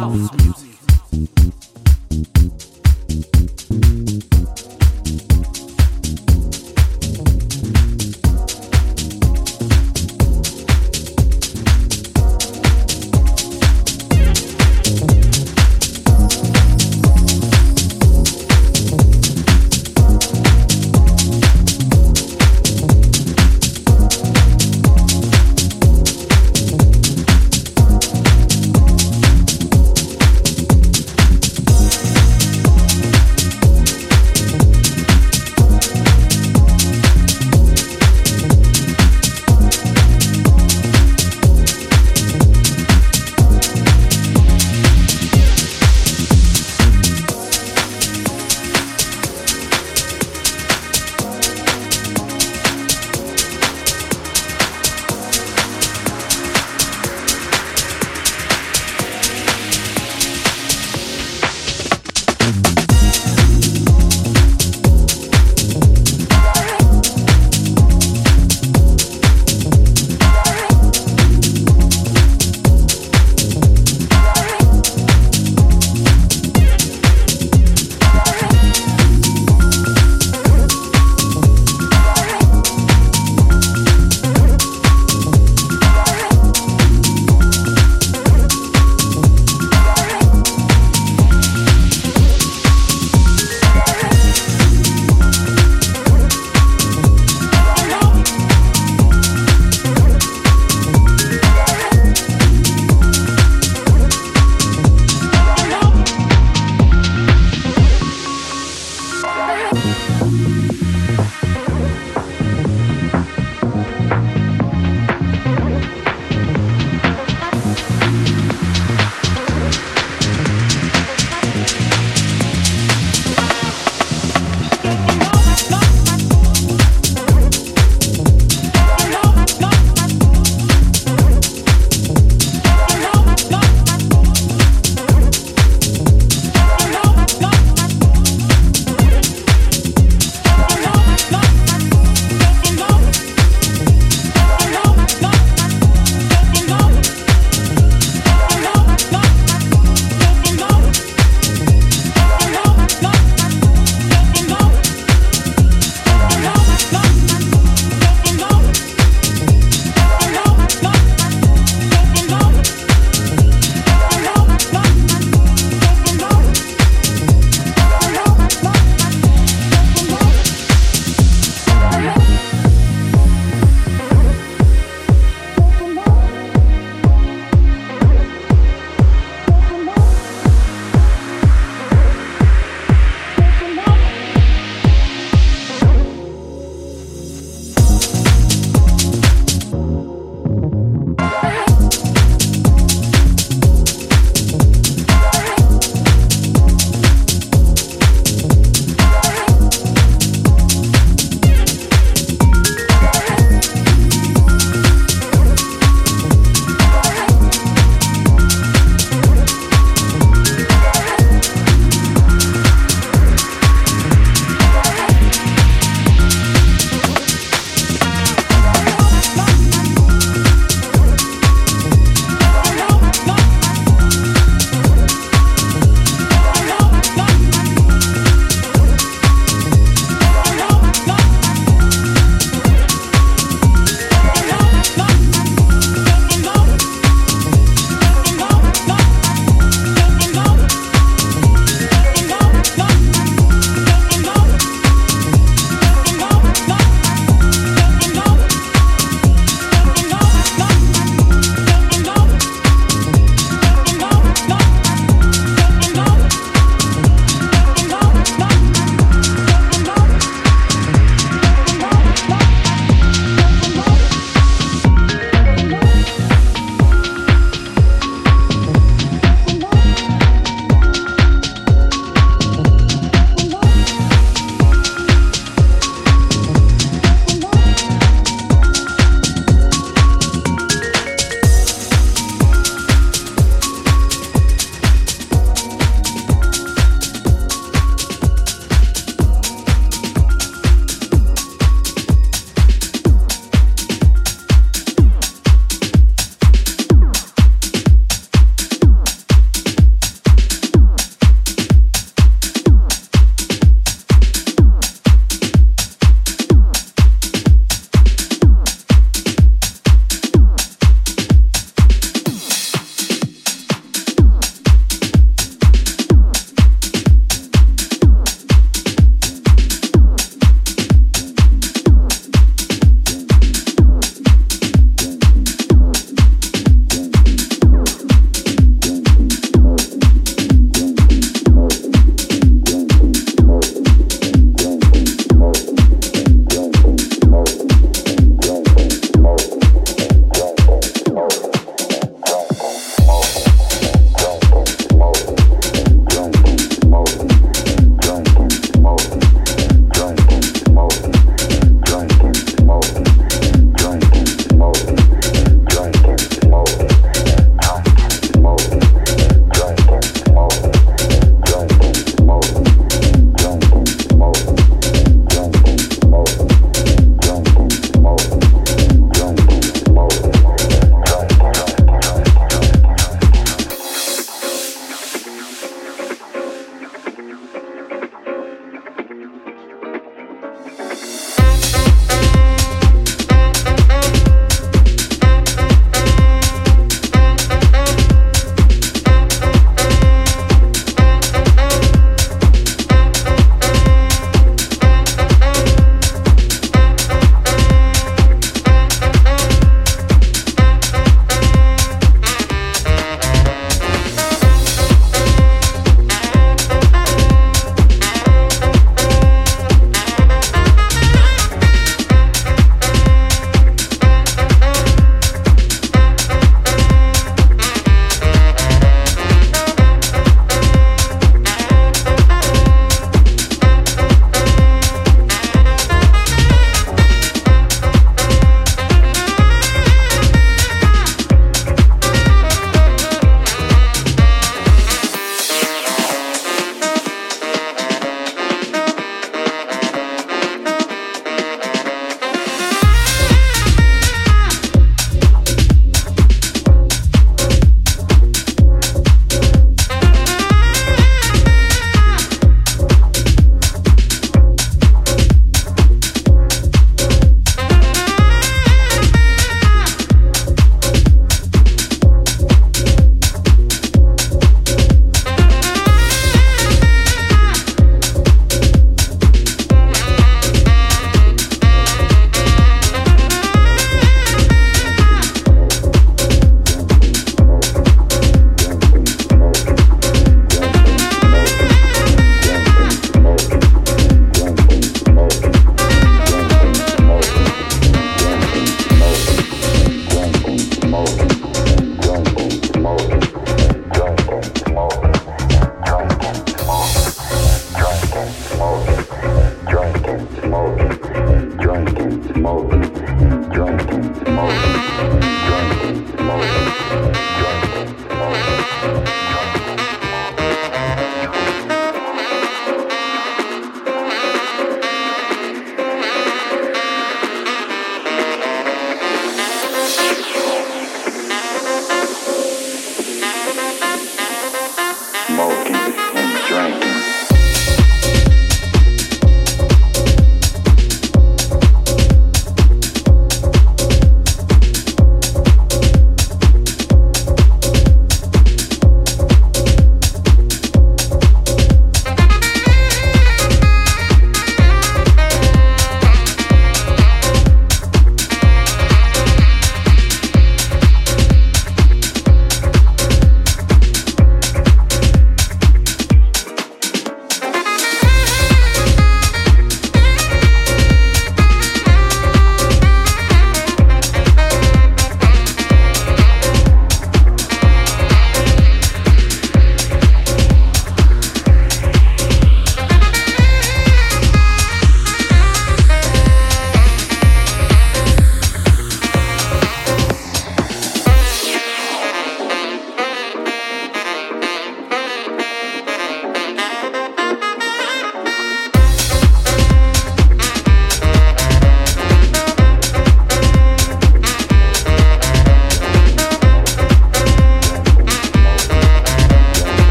house music. Bye.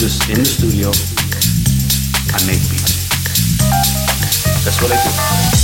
just in the studio. I make beats. That's what I do.